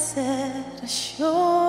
Blessed assurance.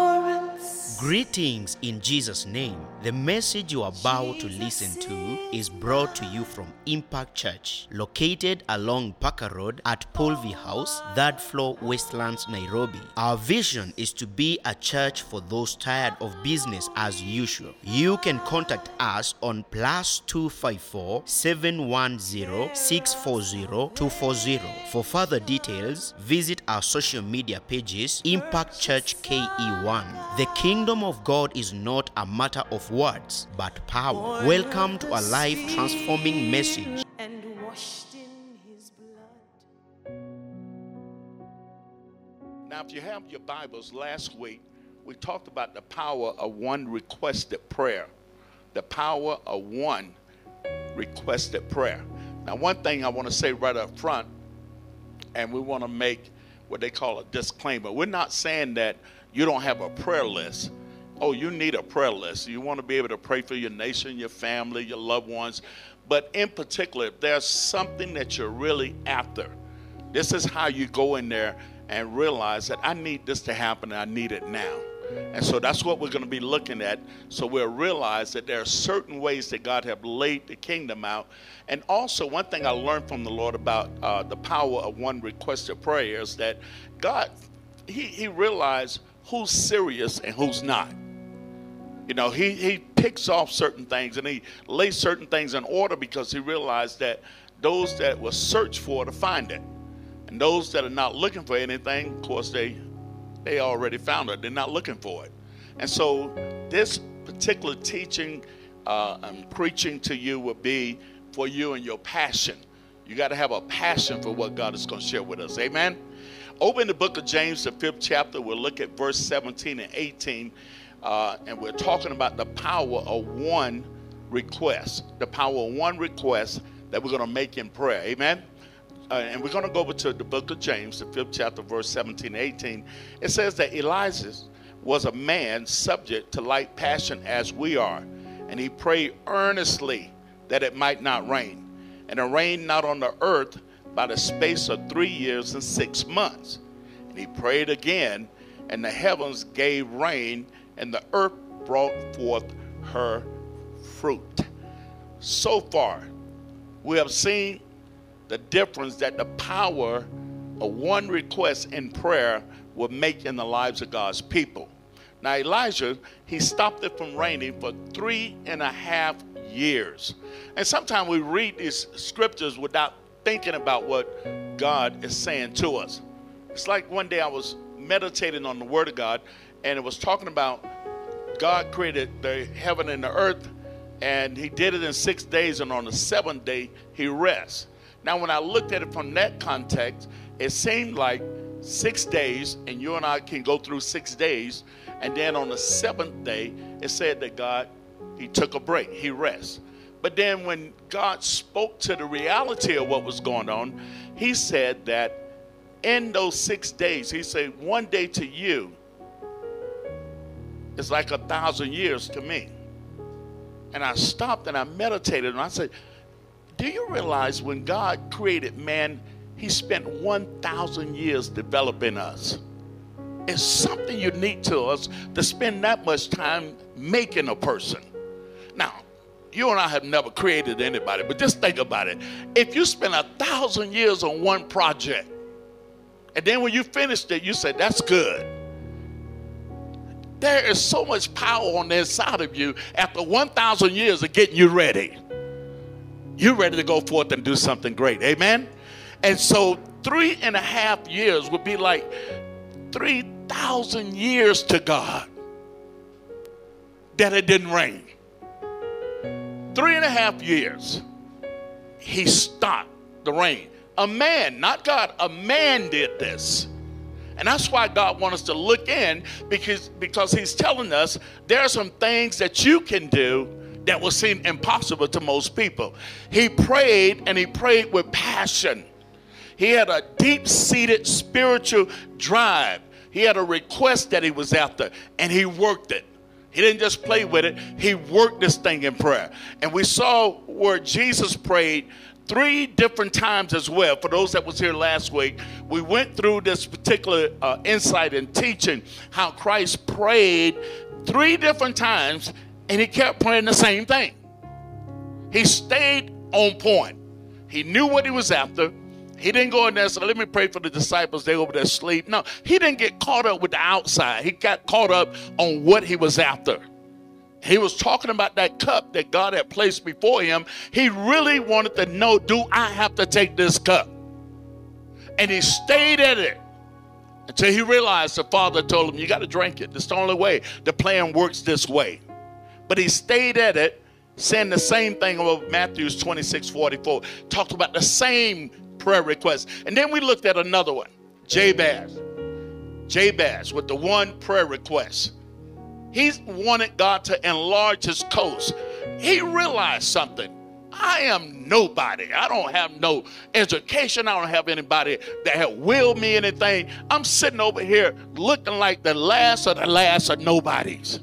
Greetings in Jesus' name. The message you are about to listen to is brought to you from Impact Church, located along Parker Road at Polvi House, third floor, Westlands, Nairobi. Our vision is to be a church for those tired of business as usual. You can contact us on plus 254 710 640 240. For further details, visit our social media pages Impact Church KE1. The kingdom of God is not a matter of words, but power. Welcome to a life transforming message. And washed in his blood. Now, if you have your Bibles, last week we talked about the power of one requested prayer. The power of one requested prayer. Now, one thing I want to say right up front, and we want to make what they call a disclaimer. We're not saying that you don't have a prayer list. Oh, you need a prayer list. You want to be able to pray for your nation, your family, your loved ones. But in particular, if there's something that you're really after, this is how you go in there and realize that I need this to happen and I need it now. And so that's what we're going to be looking at. So we'll realize that there are certain ways that God have laid the kingdom out. And also, one thing I learned from the Lord about uh, the power of one requested prayer is that God, he, he realized who's serious and who's not. You know, he, he picks off certain things and he lays certain things in order because he realized that those that will search for to find it. And those that are not looking for anything, of course, they they already found it. They're not looking for it. And so this particular teaching uh, and preaching to you will be for you and your passion. You got to have a passion for what God is going to share with us. Amen. Open the book of James, the fifth chapter. We'll look at verse 17 and 18. Uh, and we're talking about the power of one request, the power of one request that we're going to make in prayer. Amen. Uh, and we're going to go over to the book of James, the fifth chapter, verse 17 18. It says that Elijah was a man subject to like passion as we are, and he prayed earnestly that it might not rain. And it rained not on the earth by the space of three years and six months. And he prayed again, and the heavens gave rain, and the earth brought forth her fruit. So far, we have seen the difference that the power of one request in prayer will make in the lives of God's people. Now, Elijah, he stopped it from raining for three and a half years. And sometimes we read these scriptures without thinking about what God is saying to us. It's like one day I was meditating on the Word of God, and it was talking about God created the heaven and the earth, and He did it in six days, and on the seventh day, He rests. Now, when I looked at it from that context, it seemed like six days, and you and I can go through six days, and then on the seventh day, it said that God, He took a break, He rests. But then when God spoke to the reality of what was going on, He said that in those six days, He said, one day to you is like a thousand years to me. And I stopped and I meditated and I said, do you realize when God created man, he spent 1,000 years developing us? It's something unique to us to spend that much time making a person. Now, you and I have never created anybody, but just think about it. If you spend a thousand years on one project, and then when you finished it, you say, That's good. There is so much power on the inside of you after 1,000 years of getting you ready you're ready to go forth and do something great. Amen? And so, three and a half years would be like 3,000 years to God that it didn't rain. Three and a half years, He stopped the rain. A man, not God, a man did this. And that's why God wants us to look in because, because He's telling us there are some things that you can do that will seem impossible to most people. He prayed and he prayed with passion. He had a deep seated spiritual drive. He had a request that he was after and he worked it. He didn't just play with it, he worked this thing in prayer. And we saw where Jesus prayed three different times as well. For those that was here last week, we went through this particular uh, insight and teaching how Christ prayed three different times, and he kept praying the same thing. He stayed on point. He knew what he was after. He didn't go in there and say, let me pray for the disciples. They over there sleep. No, he didn't get caught up with the outside. He got caught up on what he was after. He was talking about that cup that God had placed before him. He really wanted to know, do I have to take this cup? And he stayed at it until he realized the father told him, You got to drink it. That's the only way. The plan works this way. But he stayed at it, saying the same thing about Matthew's 26 44. Talked about the same prayer request. And then we looked at another one, Jabez. Jabez with the one prayer request. He wanted God to enlarge his coast. He realized something. I am nobody. I don't have no education. I don't have anybody that have willed me anything. I'm sitting over here looking like the last of the last of nobodies.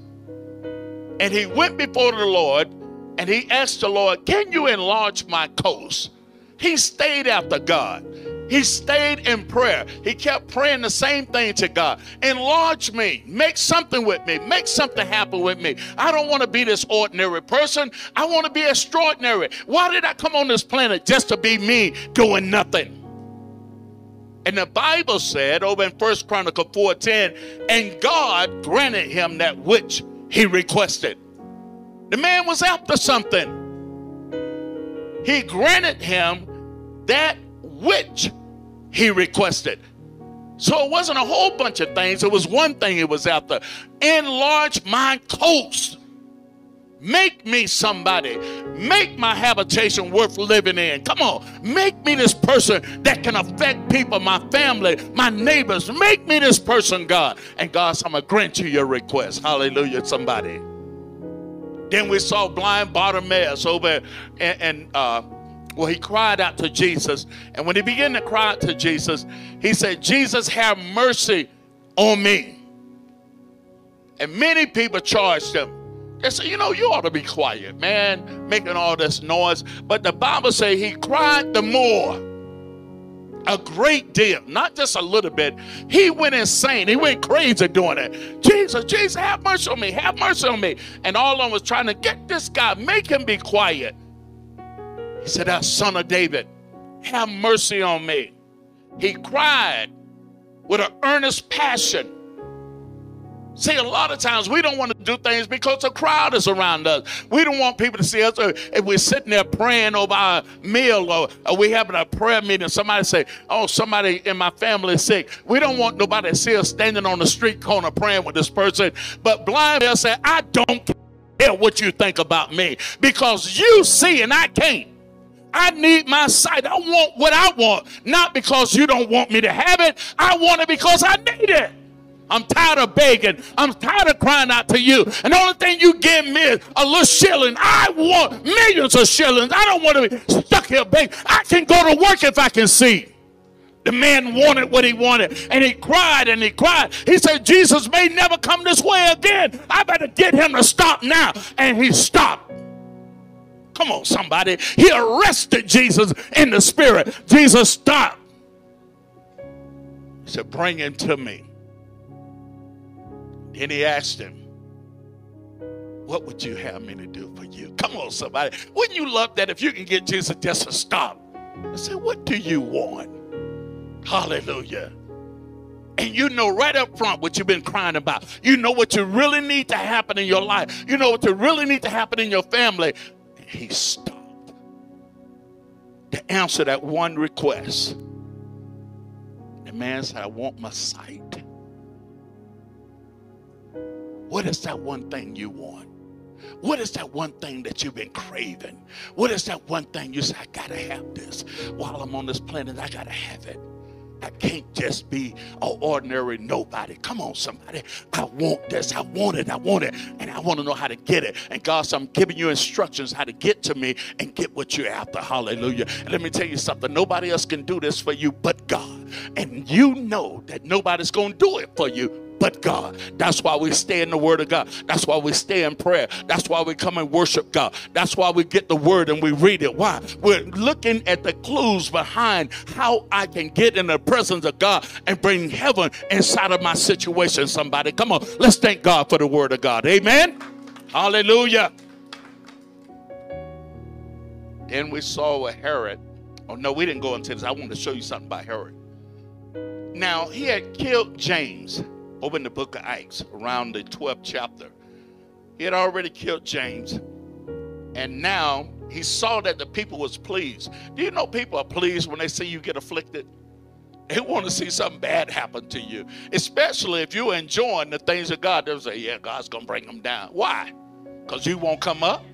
And he went before the Lord and he asked the Lord, Can you enlarge my coast? He stayed after God. He stayed in prayer. He kept praying the same thing to God. Enlarge me. Make something with me. Make something happen with me. I don't want to be this ordinary person. I want to be extraordinary. Why did I come on this planet? Just to be me doing nothing. And the Bible said over in First Chronicle 4:10, and God granted him that which he requested. The man was after something. He granted him that which he requested. So it wasn't a whole bunch of things. It was one thing it was after. Enlarge my coast. Make me somebody. Make my habitation worth living in. Come on. Make me this person that can affect people, my family, my neighbors. Make me this person, God. And God, I'm going to grant you your request. Hallelujah, somebody. Then we saw blind Bartimaeus over and, and uh, well, he cried out to Jesus. And when he began to cry out to Jesus, he said, Jesus, have mercy on me. And many people charged him. They said, you know, you ought to be quiet, man, making all this noise. But the Bible says he cried the more. A great deal, not just a little bit. He went insane. He went crazy doing it. Jesus, Jesus, have mercy on me. Have mercy on me. And all of them was trying to get this guy, make him be quiet. He said, son of David, have mercy on me. He cried with an earnest passion. See, a lot of times we don't want to do things because a crowd is around us. We don't want people to see us. If we're sitting there praying over our meal or, or we having a prayer meeting, somebody say, "Oh, somebody in my family is sick." We don't want nobody to see us standing on the street corner praying with this person. But blind man say, "I don't care what you think about me because you see and I can't." I need my sight. I want what I want, not because you don't want me to have it. I want it because I need it. I'm tired of begging. I'm tired of crying out to you. And the only thing you give me is a little shilling. I want millions of shillings. I don't want to be stuck here begging. I can go to work if I can see. The man wanted what he wanted, and he cried and he cried. He said, Jesus may never come this way again. I better get him to stop now. And he stopped. Come on, somebody. He arrested Jesus in the spirit. Jesus stopped. He said, Bring him to me. Then he asked him, What would you have me to do for you? Come on, somebody. Wouldn't you love that if you can get Jesus just to stop and say, What do you want? Hallelujah. And you know right up front what you've been crying about. You know what you really need to happen in your life. You know what you really need to happen in your family he stopped to answer that one request. The man said, I want my sight. What is that one thing you want? What is that one thing that you've been craving? What is that one thing you say, I gotta have this? While I'm on this planet, I gotta have it. I can't just be an ordinary nobody. Come on, somebody. Want this. I want it. I want it. And I want to know how to get it. And God, so I'm giving you instructions how to get to me and get what you're after. Hallelujah. And let me tell you something. Nobody else can do this for you but God. And you know that nobody's going to do it for you but God. That's why we stay in the Word of God. That's why we stay in prayer. That's why we come and worship God. That's why we get the Word and we read it. Why? We're looking at the clues behind how I can get in the presence of God and bring heaven inside of my situation. Somebody, come on, let's thank God for the Word of God. Amen. Hallelujah. Then we saw a Herod. Oh, no, we didn't go into this. I want to show you something about Herod. Now, he had killed James over in the book of Acts around the 12th chapter. He had already killed James. And now he saw that the people was pleased. Do you know people are pleased when they see you get afflicted? They want to see something bad happen to you, especially if you're enjoying the things of God. They'll say, Yeah, God's going to bring them down. Why? Because you won't come up?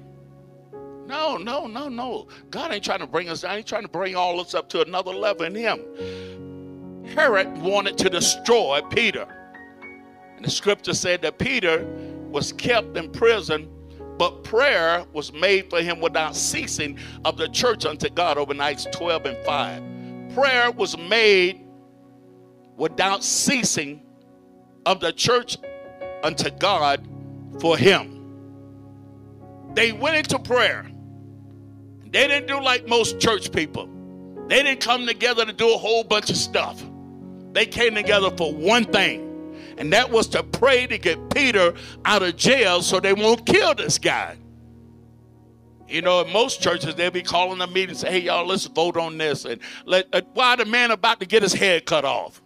No, no, no, no. God ain't trying to bring us down. He's trying to bring all us up to another level in Him. Herod wanted to destroy Peter. And the scripture said that Peter was kept in prison, but prayer was made for him without ceasing of the church unto God over nights 12 and 5. Prayer was made without ceasing of the church unto God for him. They went into prayer. They didn't do like most church people. They didn't come together to do a whole bunch of stuff. They came together for one thing, and that was to pray to get Peter out of jail so they won't kill this guy. You know, in most churches, they'll be calling a meeting and say, hey, y'all, let's vote on this. And let, uh, why the man about to get his head cut off?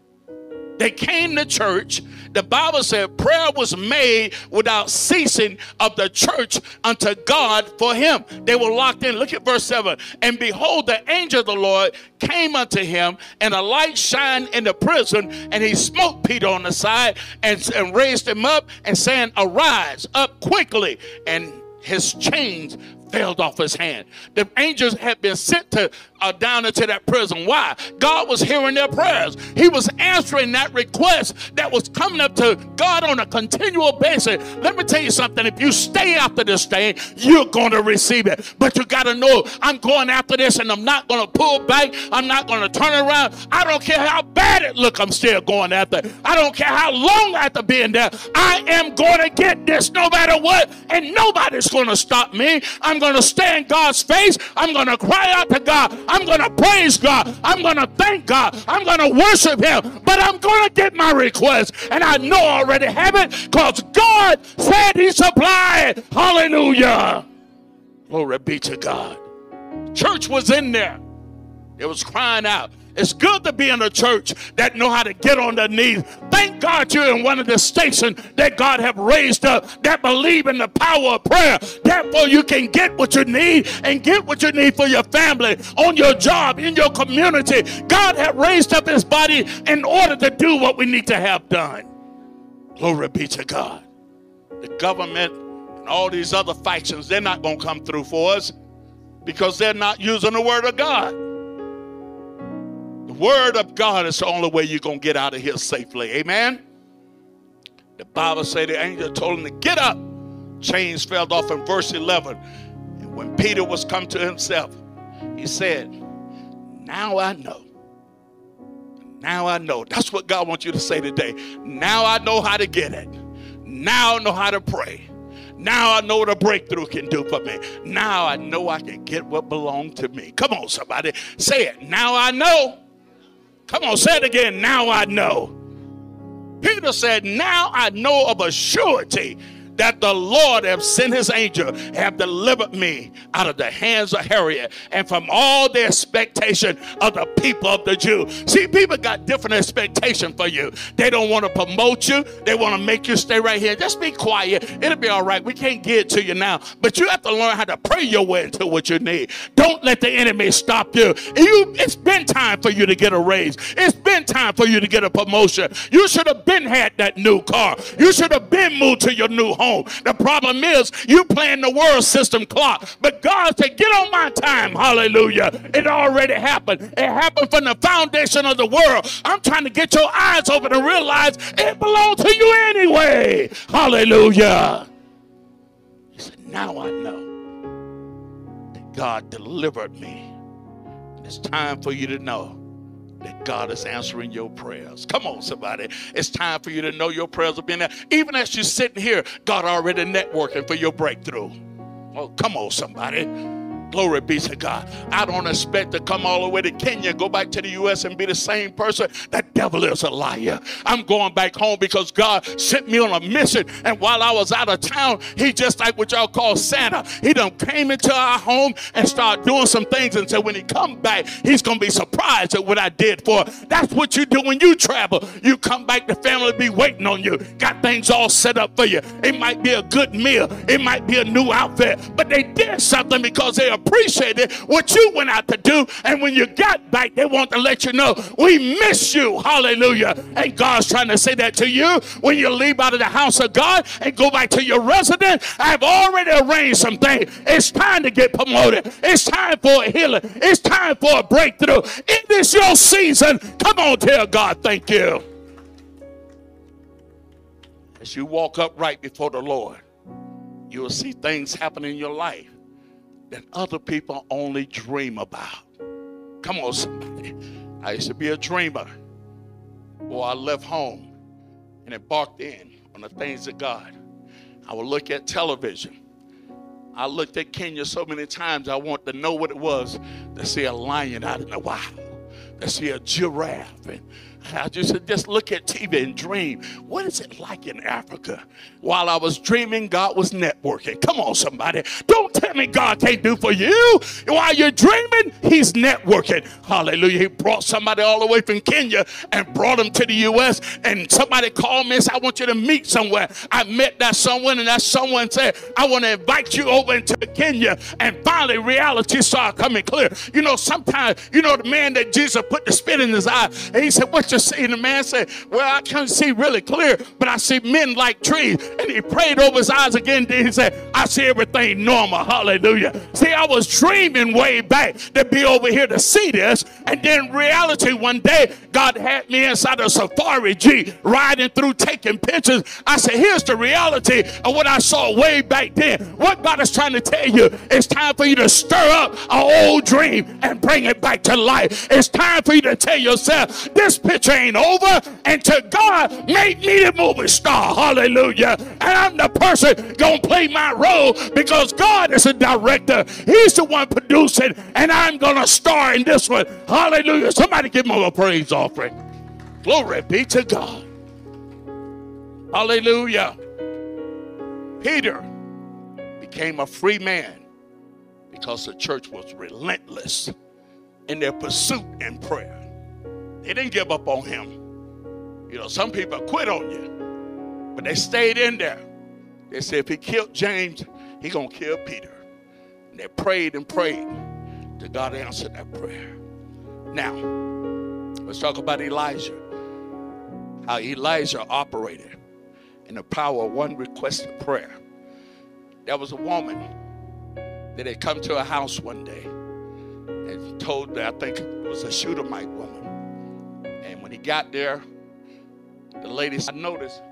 They came to church. The Bible said prayer was made without ceasing of the church unto God for him. They were locked in. Look at verse 7. And behold, the angel of the Lord came unto him, and a light shined in the prison, and he smote Peter on the side and, and raised him up, and saying, Arise up quickly. And his chains fell off his hand. The angels had been sent to uh, down into that prison. Why? God was hearing their prayers. He was answering that request that was coming up to God on a continual basis. Let me tell you something. If you stay after this thing, you're going to receive it. But you got to know I'm going after this and I'm not going to pull back. I'm not going to turn around. I don't care how bad it look. I'm still going after. I don't care how long I have to be in there. I am going to get this no matter what. And nobody's going to stop me. I'm I'm going to stay in God's face. I'm going to cry out to God. I'm going to praise God. I'm going to thank God. I'm going to worship Him. But I'm going to get my request. And I know I already have it because God said He supplied. Hallelujah. Glory be to God. Church was in there. It was crying out. It's good to be in a church that know how to get on their knees. Thank God you're in one of the stations that God have raised up that believe in the power of prayer. Therefore, you can get what you need and get what you need for your family, on your job, in your community. God have raised up his body in order to do what we need to have done. Glory be to God. The government and all these other factions, they're not going to come through for us because they're not using the word of God word of God is the only way you're going to get out of here safely. Amen. The Bible said the angel told him to get up. Chains fell off in verse 11. And when Peter was come to himself, he said, Now I know. Now I know. That's what God wants you to say today. Now I know how to get it. Now I know how to pray. Now I know what a breakthrough can do for me. Now I know I can get what belongs to me. Come on, somebody. Say it. Now I know. Come on, say it again. Now I know. Peter said, Now I know of a surety that the Lord have sent his angel, have delivered me out of the hands of Herod and from all the expectation of the people of the Jew. See, people got different expectation for you. They don't want to promote you. They want to make you stay right here. Just be quiet. It'll be all right. We can't get to you now. But you have to learn how to pray your way into what you need. Don't let the enemy stop you. you it's been time for you to get a raise. It's been time for you to get a promotion. You should have been had that new car. You should have been moved to your new home The problem is you playing the world system clock. But God said, get on my time. Hallelujah. It already happened. It happened from the foundation of the world. I'm trying to get your eyes open and realize it belongs to you anyway. Hallelujah. He said, now I know that God delivered me. It's time for you to know that God is answering your prayers. Come on, somebody. It's time for you to know your prayers have been there. Even as you're sitting here, God already networking for your breakthrough. Oh, come on, somebody. Glory be to God. I don't expect to come all the way to Kenya, go back to the U.S. and be the same person. That devil is a liar. I'm going back home because God sent me on a mission. And while I was out of town, he just like what y'all call Santa. He done came into our home and started doing some things. And said, when he come back, he's going to be surprised at what I did for. That's what you do when you travel. You come back, the family be waiting on you. Got things all set up for you. It might be a good meal. It might be a new outfit. But they did something because they appreciated what you went out to do. And when you got back, they want to let you know, we miss you. Hallelujah. And God's trying to say that to you when you leave out of the house of God and go back to your residence. I've already arranged some things. It's time to get promoted. It's time for a healing. It's time for a breakthrough. It is your season. Come on, tell God, thank you. As you walk up right before the Lord, you will see things happen in your life that other people only dream about. Come on, somebody. I used to be a dreamer. Boy, I left home and embarked in on the things of God. I would look at television. I looked at Kenya so many times, I want to know what it was to see a lion out in the wild, to see a giraffe, and I just said, just look at TV and dream. What is it like in Africa? While I was dreaming, God was networking. Come on, somebody. Don't tell me God can't do for you. While you're dreaming, He's networking. Hallelujah. He brought somebody all the way from Kenya and brought him to the U.S. And somebody called me and said, I want you to meet somewhere. I met that someone, and that someone said, I want to invite you over into Kenya. And finally, reality started coming clear. You know, sometimes, you know, the man that Jesus put the spit in his eye, and he said, What you see? And the man said, Well, I can't see really clear, but I see men like trees. And he prayed over his eyes again. Then he said, I see everything normal. Hallelujah. See, I was dreaming way back to be over here to see this. And then reality one day, God had me inside a safari Jeep riding through taking pictures. I said, Here's the reality of what I saw way back then. What God is trying to tell you, it's time for you to stir up an old dream and bring it back to life. It's time for you to tell yourself, This picture ain't over. And to God, made me the movie star. Hallelujah. And I'm the person gonna play my role because God is a director. He's the one producing, and I'm gonna star in this one. Hallelujah. Somebody give him a praise offering. Glory be to God. Hallelujah. Peter became a free man because the church was relentless in their pursuit and prayer. They didn't give up on him. You know, some people quit on you, but they stayed in there. They said if he killed James, he gonna kill Peter. And they prayed and prayed to God answered that prayer. Now, let's talk about Elijah. How Elijah operated in the power of one requested prayer. There was a woman that had come to a house one day and told that I think it was a Shunammite woman. When he got there, the lady said, I noticed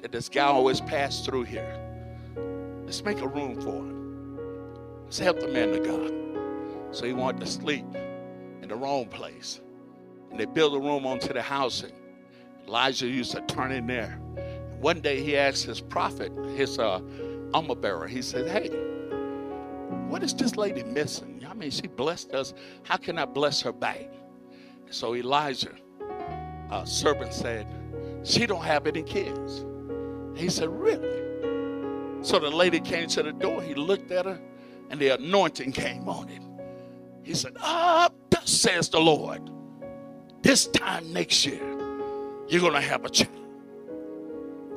that this guy always passed through here. Let's make a room for him. Let's help the man to God. So he wanted to sleep in the wrong place. And they built a room onto the housing. Elijah used to turn in there. One day he asked his prophet, his uh, armor bearer, he said, Hey, what is this lady missing? I mean, she blessed us. How can I bless her back? So Elijah, uh, servant, said, She don't have any kids. He said, Really? So the lady came to the door. He looked at her, and the anointing came on him. He said, Ah, thus says the Lord, this time next year, you're going to have a child.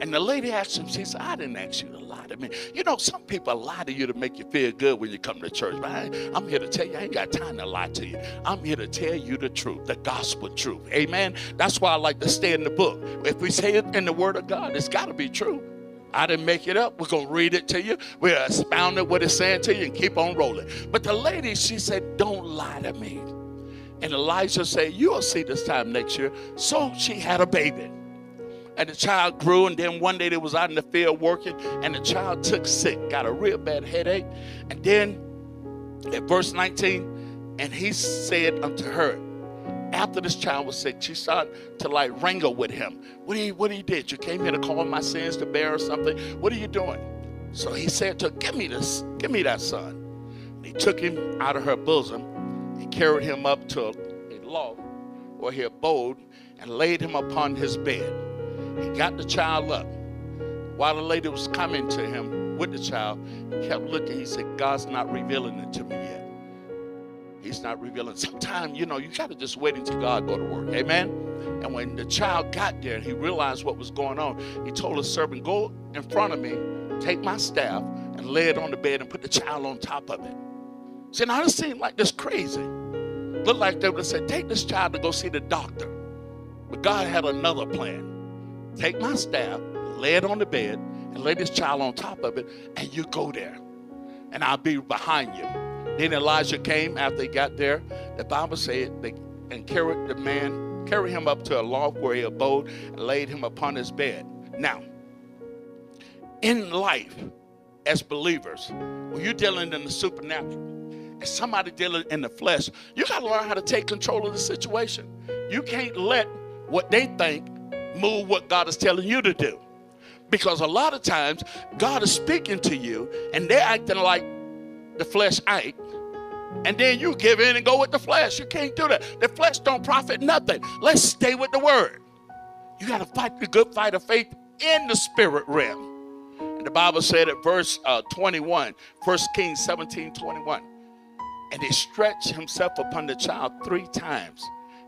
And the lady asked him, she said, I didn't ask you to lie to me. You know, some people lie to you to make you feel good when you come to church. But I, am here to tell you, I ain't got time to lie to you. I'm here to tell you the truth, the gospel truth. Amen. That's why I like to stay in the book. If we say it in the word of God, it's got to be true. I didn't make it up. We're going to read it to you. We're expounding what it's saying to you and keep on rolling. But the lady, she said, Don't lie to me. And Elijah said, You'll see this time next year. So she had a baby. And the child grew, and then one day they was out in the field working, and the child took sick, got a real bad headache. And then at verse 19, and he said unto her, after this child was sick, she started to like wrangle with him. What do you what he did? You came here to call my sins to bear or something? What are you doing? So he said to her, Give me this, give me that son. And he took him out of her bosom and carried him up to a loft where he abode and laid him upon his bed. He got the child up. While the lady was coming to him with the child, he kept looking. He said, God's not revealing it to me yet. He's not revealing. Sometimes, you know, you got to just wait until God go to work. Amen. And when the child got there, he realized what was going on. He told his servant, "Go in front of me, take my staff, and lay it on the bed, and put the child on top of it." See, now it seemed like this crazy. Looked like they would have said, "Take this child to go see the doctor," but God had another plan. Take my staff, lay it on the bed, and lay this child on top of it, and you go there, and I'll be behind you. Then Elijah came after he got there. The Bible said they and carried the man, carried him up to a loft where he abode, and laid him upon his bed. Now, in life, as believers, when you're dealing in the supernatural, and somebody dealing in the flesh, you got to learn how to take control of the situation. You can't let what they think move what God is telling you to do. Because a lot of times, God is speaking to you, and they're acting like the flesh act, and then you give in and go with the flesh. You can't do that. The flesh don't profit nothing. Let's stay with the word. You got to fight the good fight of faith in the spirit realm. And the Bible said at verse uh, 21, 1 Kings 17 21, and he stretched himself upon the child three times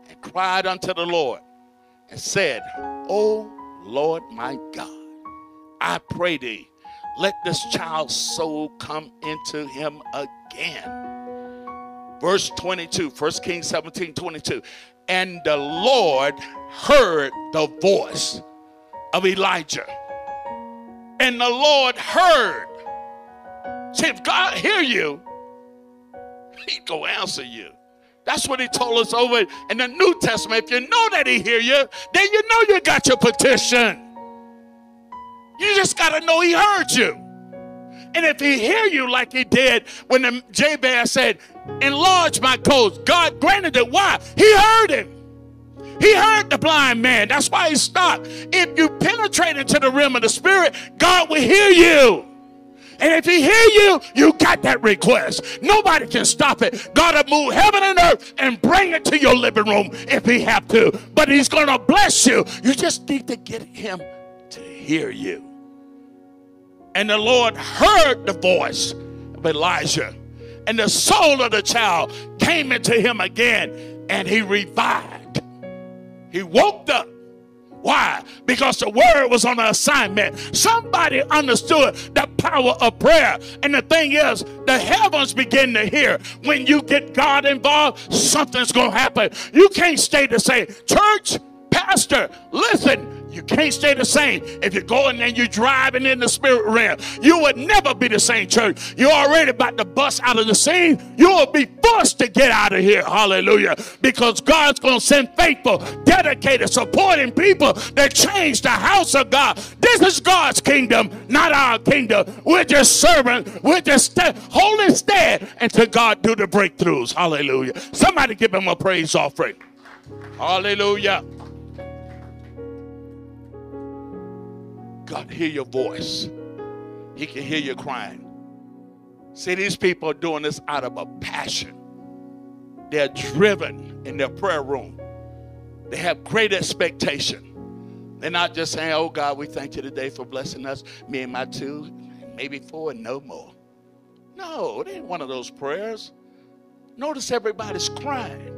and cried unto the Lord and said, O Lord my God, I pray thee, let this child's soul come into him again. Verse 22, 1 Kings 17 22. And the Lord heard the voice of Elijah. And the Lord heard. See, if God hear you, he go answer you. That's what he told us over in the New Testament. If you know that he hear you, then you know you got your petition. You just got to know he heard you. And if he hear you like he did when the Jabez said, enlarge my coast, God granted it. Why? He heard him. He heard the blind man. That's why he stopped. If you penetrate into the realm of the spirit, God will hear you. And if he hear you, you got that request. Nobody can stop it. God will move heaven and earth and bring it to your living room if he have to. But he's going to bless you. You just need to get him to hear you. And the Lord heard the voice of Elijah. And the soul of the child came into him again and he revived. He woke up. Why? Because the word was on an assignment. Somebody understood the power of prayer. And the thing is, the heavens begin to hear. When you get God involved, something's going to happen. You can't stay the same. Church, pastor, listen, you can't stay the same. If you're going and you're driving in the spirit realm, you would never be the same church. You're already about to bust out of the scene. You will be forced to get out of here. Hallelujah. Because God's going to send faithful, dedicated, supporting people that change the house of God. This is God's kingdom, not our kingdom. We're just serving. We're just st- holding stand until God do the breakthroughs. Hallelujah. Somebody give him a praise offering. Hallelujah. God hear your voice. He can hear you crying. See, these people are doing this out of a passion. They're driven in their prayer room. They have great expectation. They're not just saying, Oh God, we thank you today for blessing us, me and my two, maybe four, and no more. No, it ain't one of those prayers. Notice everybody's crying.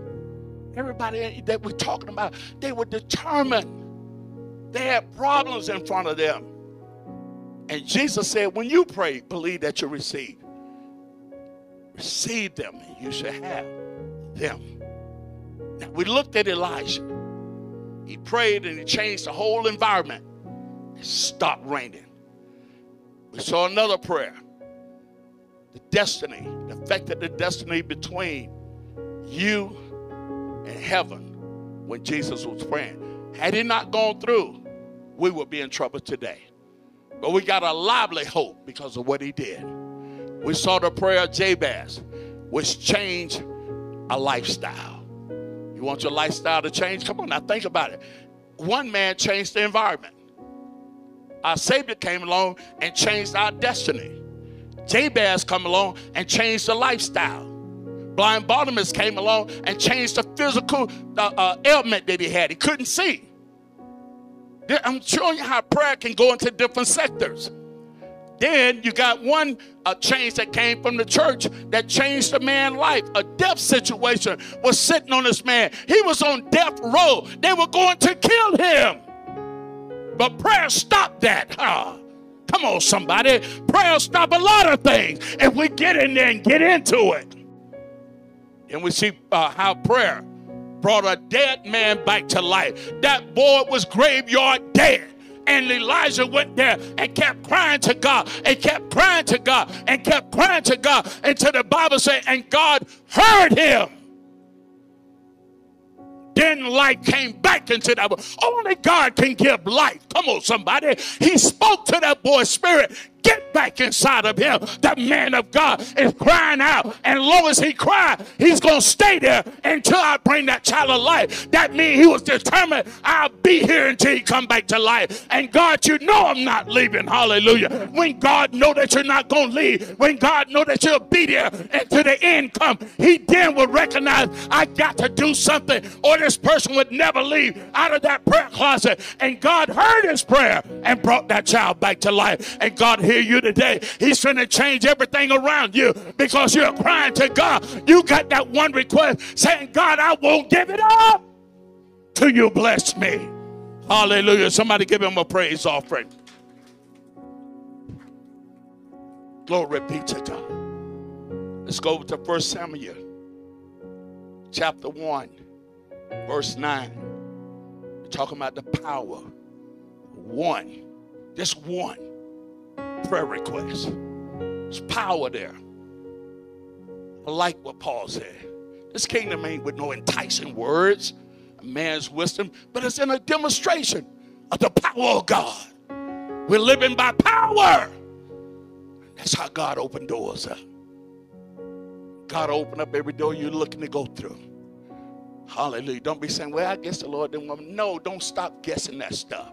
Everybody that we're talking about, they were determined. They had problems in front of them. And Jesus said, when you pray, believe that you receive. Receive them, and you shall have them. Now, we looked at Elijah. He prayed and he changed the whole environment. It stopped raining. We saw another prayer. The destiny, the fact that the destiny between you and heaven when Jesus was praying. Had he not gone through, we would be in trouble today. But we got a lively hope because of what he did. We saw the prayer of Jabez, which changed a lifestyle. You want your lifestyle to change? Come on now, think about it. One man changed the environment. Our Savior came along and changed our destiny. Jabez come along and changed the lifestyle. Blind Bartimaeus came along and changed the physical uh, uh, ailment that he had. He couldn't see. I'm showing you how prayer can go into different sectors. Then you got one a change that came from the church that changed the man's life. A death situation was sitting on this man. He was on death row. They were going to kill him. But prayer stopped that. Ah, come on, somebody. Prayer stop a lot of things if we get in there and get into it. And we see uh, how prayer brought a dead man back to life. That boy was graveyard dead. And Elijah went there and kept crying to God and kept crying to God and kept crying to God until the Bible said, and God heard him. Then life came back into that boy. Only God can give life. Come on, somebody. He spoke to that boy's spirit get back inside of him. The man of God is crying out. And long as he cries, he's going to stay there until I bring that child of life. That means he was determined, I'll be here until he come back to life. And God, you know I'm not leaving. Hallelujah. When God know that you're not going to leave, when God know that you'll be there until the end come, he then will recognize I got to do something or this person would never leave out of that prayer closet. And God heard his prayer and brought that child back to life. And God hear you today. He's trying to change everything around you because you're crying to God. You got that one request saying, God, I won't give it up till you bless me. Hallelujah. Somebody give him a praise offering. Glory be to God. Let's go to 1 Samuel chapter 1, verse 9. We're talking about the power. One. Just one prayer request. There's power there. I like what Paul said. This kingdom ain't with no enticing words, a man's wisdom, but it's in a demonstration of the power of God. We're living by power. That's how God opened doors up. God opened up every door you're looking to go through. Hallelujah. Don't be saying, well, I guess the Lord didn't want me. No, don't stop guessing that stuff.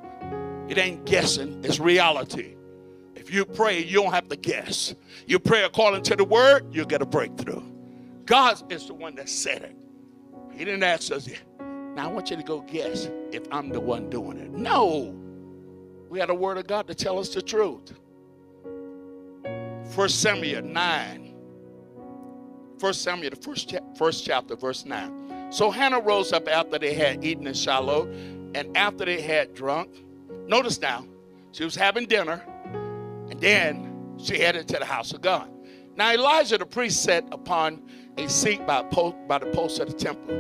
It ain't guessing, it's reality. You pray, you don't have to guess. You pray according to the word, you'll get a breakthrough. God is the one that said it. He didn't ask us, now I want you to go guess if I'm the one doing it. No. We had a word of God to tell us the truth. First Samuel 9. First Samuel, the first, cha- first chapter, verse 9. So Hannah rose up after they had eaten in Shiloh, and after they had drunk. Notice now, she was having dinner then she headed to the house of God. Now Elijah the priest sat upon a seat by, post, by the post of the temple.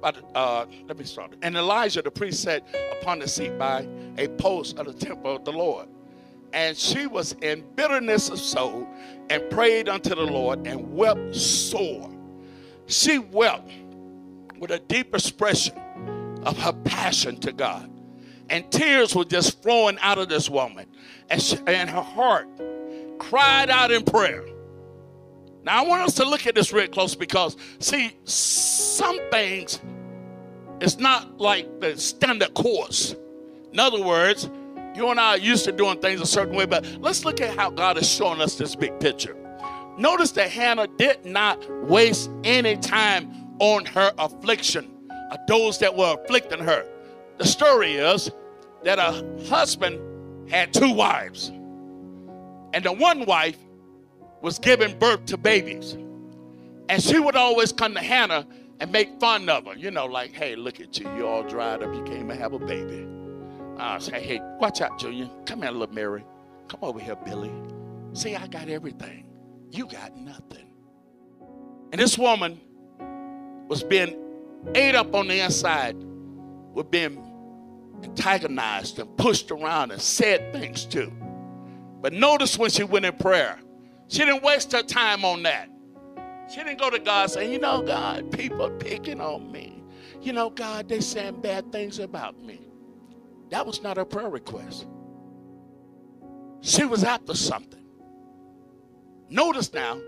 The, uh, let me start. And Elijah the priest sat upon the seat by a post of the temple of the Lord. And she was in bitterness of soul and prayed unto the Lord and wept sore. She wept with a deep expression of her passion to God and tears were just flowing out of this woman. And, she, and her heart cried out in prayer. Now, I want us to look at this real close because, see, some things, it's not like the standard course. In other words, you and I are used to doing things a certain way, but let's look at how God is showing us this big picture. Notice that Hannah did not waste any time on her affliction, those that were afflicting her. The story is that a husband had two wives, and the one wife was giving birth to babies. And she would always come to Hannah and make fun of her, you know, like, hey, look at you, you all dried up, you can't even have a baby. I say, hey, watch out, Junior. Come here, little Mary. Come over here, Billy. See, I got everything. You got nothing. And this woman was being ate up on the inside with being antagonized and pushed around and said things to. But notice when she went in prayer, she didn't waste her time on that. She didn't go to God saying, You know, God, people are picking on me. You know, God, they're saying bad things about me. That was not her prayer request. She was after something. Notice now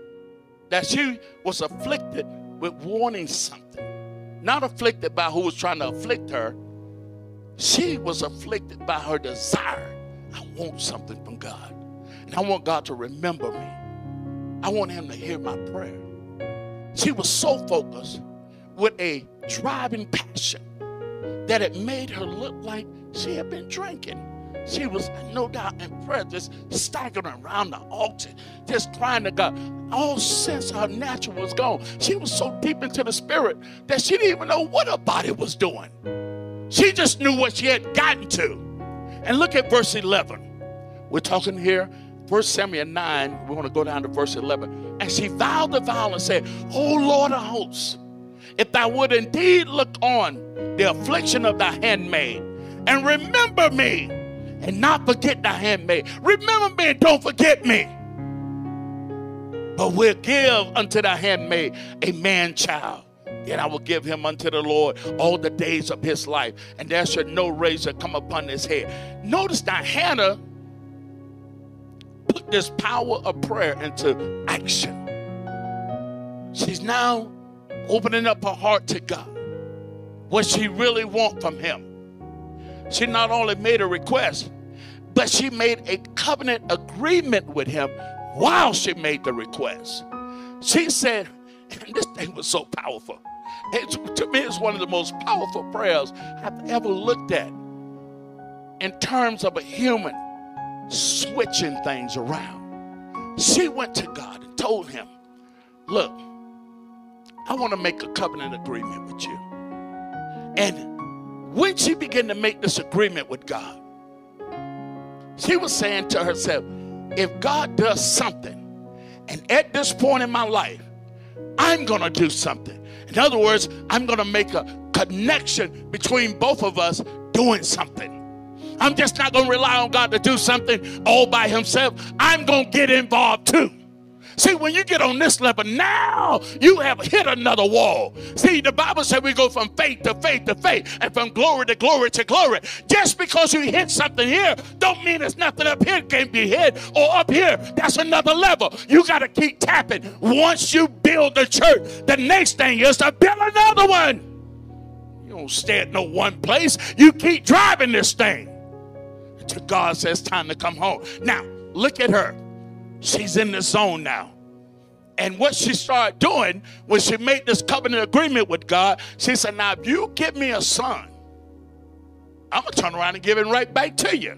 that she was afflicted with wanting something. Not afflicted by who was trying to afflict her. She was afflicted by her desire. I want something from God. And I want God to remember me. I want him to hear my prayer. She was so focused with a driving passion that it made her look like she had been drinking. She was no doubt in prayer, just staggering around the altar, just crying to God. All sense of her natural was gone. She was so deep into the spirit that she didn't even know what her body was doing. She just knew what she had gotten to. And look at verse 11. We're talking here, 1 Samuel 9. We want to go down to verse 11. And she vowed the vow and said, O Lord of hosts, if thou would indeed look on the affliction of thy handmaid and remember me and not forget thy handmaid. Remember me and don't forget me. But we'll give unto thy handmaid a man child. Then I will give him unto the Lord all the days of his life, and there shall no razor come upon his head. Notice that Hannah put this power of prayer into action. She's now opening up her heart to God. What she really want from him. She not only made a request, but she made a covenant agreement with him while she made the request. She said, this thing was so powerful. It, to me, it's one of the most powerful prayers I've ever looked at in terms of a human switching things around. She went to God and told him, Look, I want to make a covenant agreement with you. And when she began to make this agreement with God, she was saying to herself, if God does something, and at this point in my life, I'm going to do something. In other words, I'm going to make a connection between both of us doing something. I'm just not going to rely on God to do something all by himself. I'm going to get involved too. See, when you get on this level, now you have hit another wall. See, the Bible said we go from faith to faith to faith and from glory to glory to glory. Just because you hit something here, don't mean there's nothing up here can be hit or up here. That's another level. You got to keep tapping. Once you build the church, the next thing is to build another one. You don't stay at no one place. You keep driving this thing until God says time to come home. Now, look at her. She's in the zone now. And what she started doing when she made this covenant agreement with God, she said, Now, if you give me a son, I'm going to turn around and give it right back to you.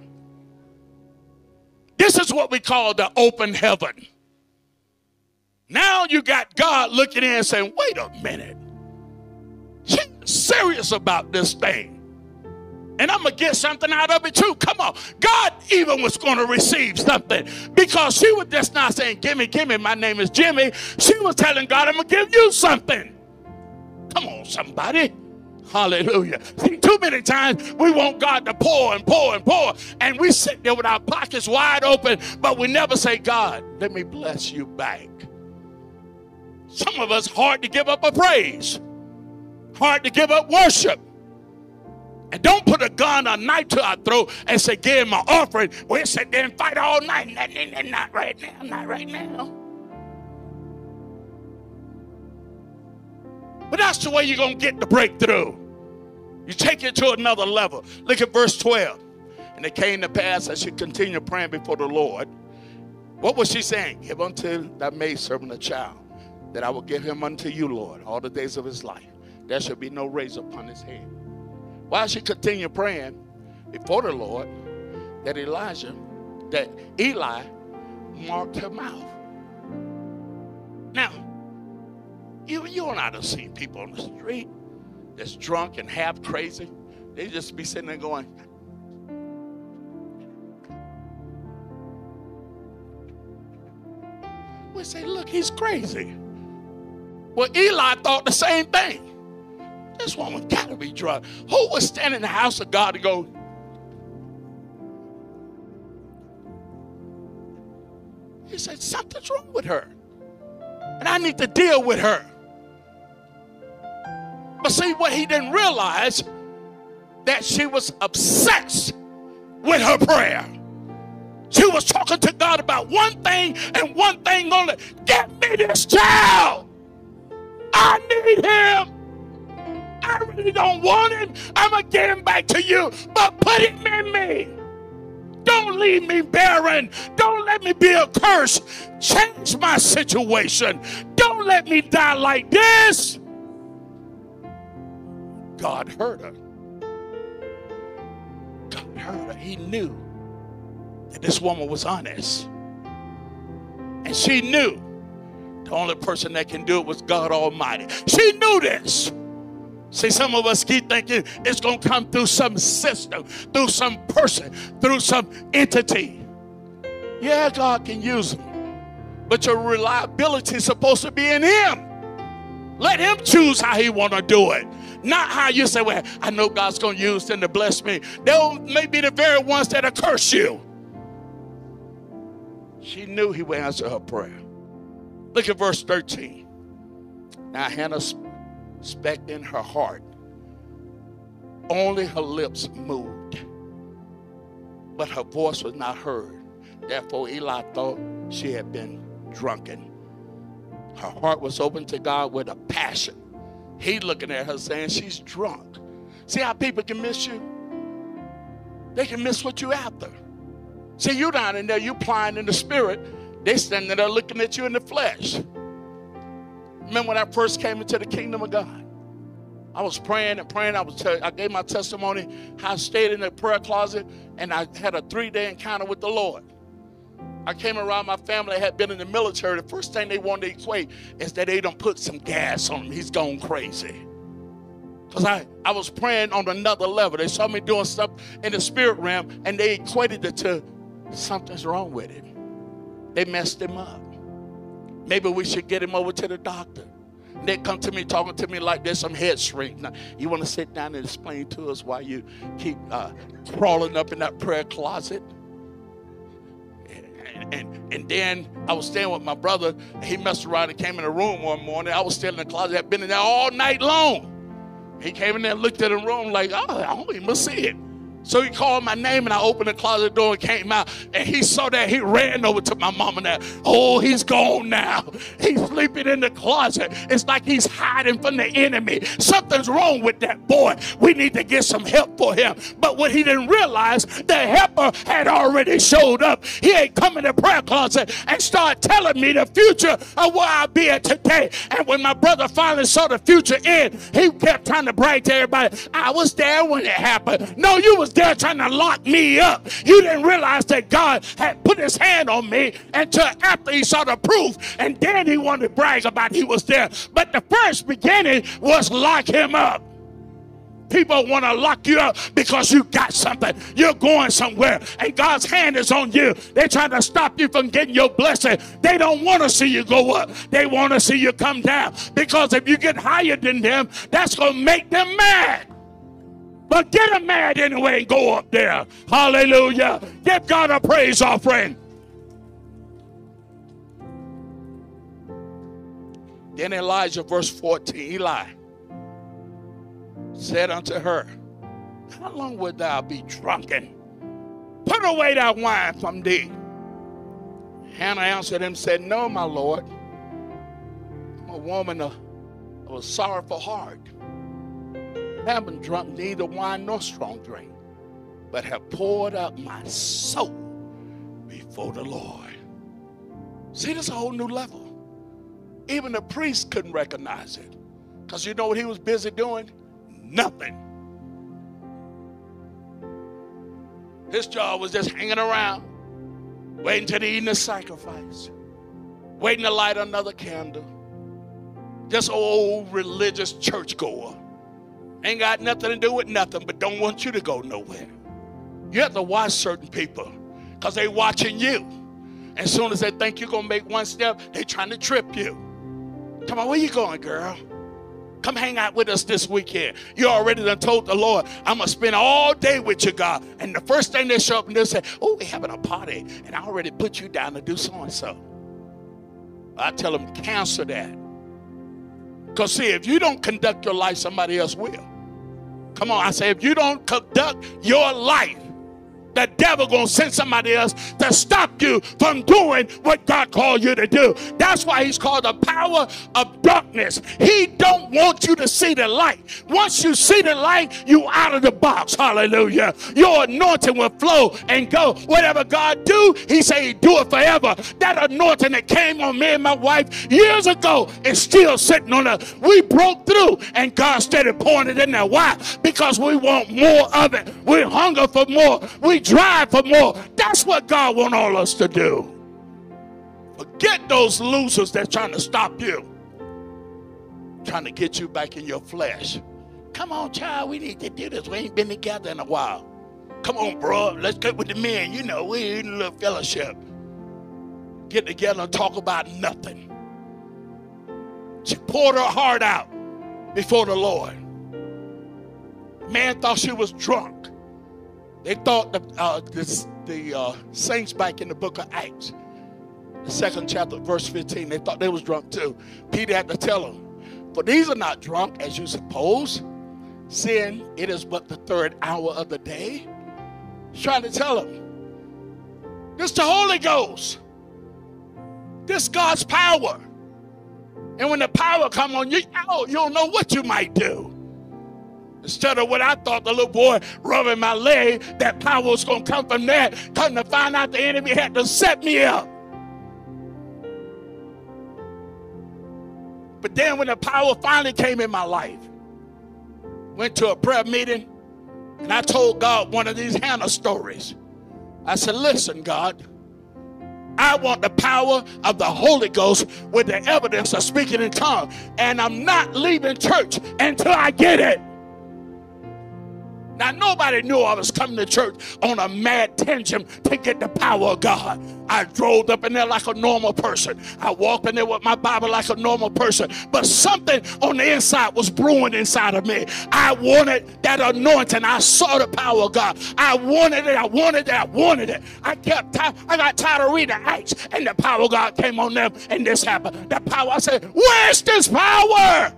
This is what we call the open heaven. Now you got God looking in and saying, Wait a minute. She's serious about this thing. And I'm going to get something out of it too. Come on. God even was going to receive something because she was just not saying, Give me, give me, my name is Jimmy. She was telling God, I'm going to give you something. Come on, somebody. Hallelujah. See, too many times we want God to pour and pour and pour, and we sit there with our pockets wide open, but we never say, God, let me bless you back. Some of us hard to give up a praise, hard to give up worship. And don't put a gun or knife to our throat and say, give my offering. We'll sit there and fight all night. Not, right now, not right now. But that's the way you're going to get the breakthrough. You take it to another level. Look at verse 12. And it came to pass as she continued praying before the Lord. What was she saying? Give unto thy maidservant a child, that I will give him unto you, Lord, all the days of his life. There shall be no razor upon his head. While she continued praying before the Lord, that Elijah, that Eli marked her mouth. Now, you, you and I have seen people on the street that's drunk and half crazy. They just be sitting there going, we say, look, he's crazy. Well, Eli thought the same thing. This woman got to be drunk. Who was standing in the house of God to go, He said, Something's wrong with her. And I need to deal with her. But see, what he didn't realize that she was obsessed with her prayer. She was talking to God about one thing and one thing only. Get me this child. I need him. I really don't want him. I'm going to get him back to you, but put him in me. Don't leave me barren. Don't let me be a curse. Change my situation. Don't let me die like this. God heard her. God heard her. He knew that this woman was honest. And she knew the only person that can do it was God Almighty. She knew this. See, some of us keep thinking it's going to come through some system, through some person, through some entity. Yeah, God can use them. But your reliability is supposed to be in Him. Let Him choose how He want to do it. Not how you say, well, I know God's going to use them to bless me. They may be the very ones that curse you. She knew He would answer her prayer. Look at verse 13. Now Hannah spec in her heart. Only her lips moved, but her voice was not heard. Therefore, Eli thought she had been drunken. Her heart was open to God with a passion. He looking at her saying she's drunk. See how people can miss you? They can miss what you're after. See, you down in there, you plying in the spirit. They standing there looking at you in the flesh. Remember when I first came into the kingdom of God? I was praying and praying. I was te- I gave my testimony. How I stayed in the prayer closet and I had a three day encounter with the Lord. I came around my family had been in the military. The first thing they wanted to equate is that they don't put some gas on him. He's gone crazy. Because I, I was praying on another level. They saw me doing stuff in the spirit realm and they equated it to something's wrong with him. They messed him up. Maybe we should get him over to the doctor. They come to me talking to me like there's some head shrink. Now, you want to sit down and explain to us why you keep uh, crawling up in that prayer closet? And, and, then I was staying with my brother. He messed around and came in the room one morning. I was still in the closet. I'd been in there all night long. He came in there and looked at the room like, oh, I don't even see it. So he called my name and I opened the closet door and came out. And he saw that. He ran over to my mom and that. Oh, he's gone now. He's sleeping in the closet. It's like he's hiding from the enemy. Something's wrong with that boy. We need to get some help for him. But what he didn't realize, the helper had already showed up. He ain't come in the prayer closet and start telling me the future of where I'll be at today. And when my brother finally saw the future in, he kept trying to brag to everybody, I was there when it happened. No, you was there trying to lock me up. You didn't realize that God had put his hand on me until after he saw the proof. And then he wanted to brag about he was there. But the first beginning was lock him up. People want to lock you up because you got something. You're going somewhere and God's hand is on you. They're trying to stop you from getting your blessing. They don't want to see you go up. They want to see you come down because if you get higher than them, that's going to make them mad. But get them mad anyway and go up there. Hallelujah. Give God a praise offering. Then Elijah, verse 14, Eli said unto her, How long wilt thou be drunken? Put away that wine from thee. Hannah answered him, said, No, my Lord. I'm a woman of, of a sorrowful heart haven't drunk neither wine nor strong drink, but have poured out my soul before the Lord. See, this is a whole new level. Even the priest couldn't recognize it. Because you know what he was busy doing? Nothing. His job was just hanging around, waiting to the sacrifice, waiting to light another candle. Just old religious churchgoer. Ain't got nothing to do with nothing, but don't want you to go nowhere. You have to watch certain people because they watching you. As soon as they think you're going to make one step, they trying to trip you. Come on, where you going, girl? Come hang out with us this weekend. You already done told the Lord, I'm going to spend all day with you, God. And the first thing they show up and they say, oh, we having a party. And I already put you down to do so-and-so. I tell them, cancel that. Because see, if you don't conduct your life, somebody else will. Come on, I say, if you don't conduct your life, the devil gonna send somebody else to stop you from doing what God called you to do. That's why he's called the power of darkness. He don't want you to see the light. Once you see the light, you out of the box. Hallelujah. Your anointing will flow and go. Whatever God do, he say he do it forever. That anointing that came on me and my wife years ago is still sitting on us. We broke through and God started pouring it in there. Why? Because we want more of it. We hunger for more. We drive for more. That's what God wants all us to do. Forget those losers that's trying to stop you, trying to get you back in your flesh. Come on, child, we need to do this. We ain't been together in a while. Come on, bro, let's get with the men. You know, we in a little fellowship. Get together and talk about nothing. She poured her heart out before the Lord. Man thought she was drunk. They thought the, uh, this, the uh, saints back in the book of Acts, the second chapter, verse 15, they thought they was drunk too. Peter had to tell them, for these are not drunk as you suppose, seeing it is but the third hour of the day. He's trying to tell them, this the Holy Ghost. This God's power. And when the power come on you, oh, you don't know what you might do. Instead of what I thought, the little boy rubbing my leg, that power was going to come from that. Come to find out the enemy had to set me up. But then when the power finally came in my life, went to a prayer meeting, and I told God one of these Hannah stories. I said, Listen, God, I want the power of the Holy Ghost with the evidence of speaking in tongues. And I'm not leaving church until I get it. Now, nobody knew I was coming to church on a mad tangent to get the power of God. I drove up in there like a normal person. I walked in there with my Bible like a normal person. But something on the inside was brewing inside of me. I wanted that anointing. I saw the power of God. I wanted it. I wanted it. I wanted it. I kept. I got tired of reading Acts, and the power of God came on them, and this happened. The power. I said, "Where's this power?"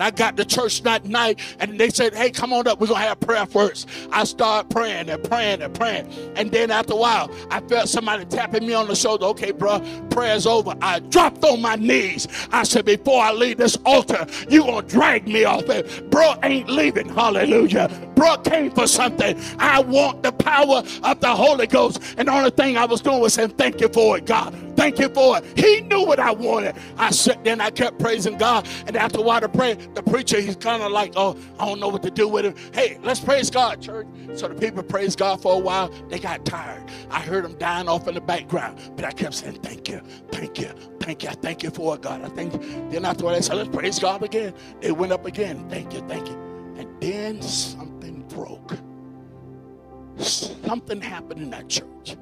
And I got to church that night and they said, Hey, come on up. We're going to have prayer first. I started praying and praying and praying. And then after a while, I felt somebody tapping me on the shoulder. Okay, bro, prayer's over. I dropped on my knees. I said, Before I leave this altar, you're going to drag me off it. Bro ain't leaving. Hallelujah. Bro came for something. I want the power of the Holy Ghost. And the only thing I was doing was saying, Thank you for it, God. Thank you for it. He knew what I wanted. I sat there and I kept praising God. And after a while to pray, the preacher, he's kind of like, oh, I don't know what to do with him. Hey, let's praise God, church. So the people praised God for a while. They got tired. I heard them dying off in the background. But I kept saying, thank you, thank you, thank you. I thank you for it, God. I thank you. Then after that, I said, let's praise God again. They went up again. Thank you, thank you. And then something broke. Something happened in that church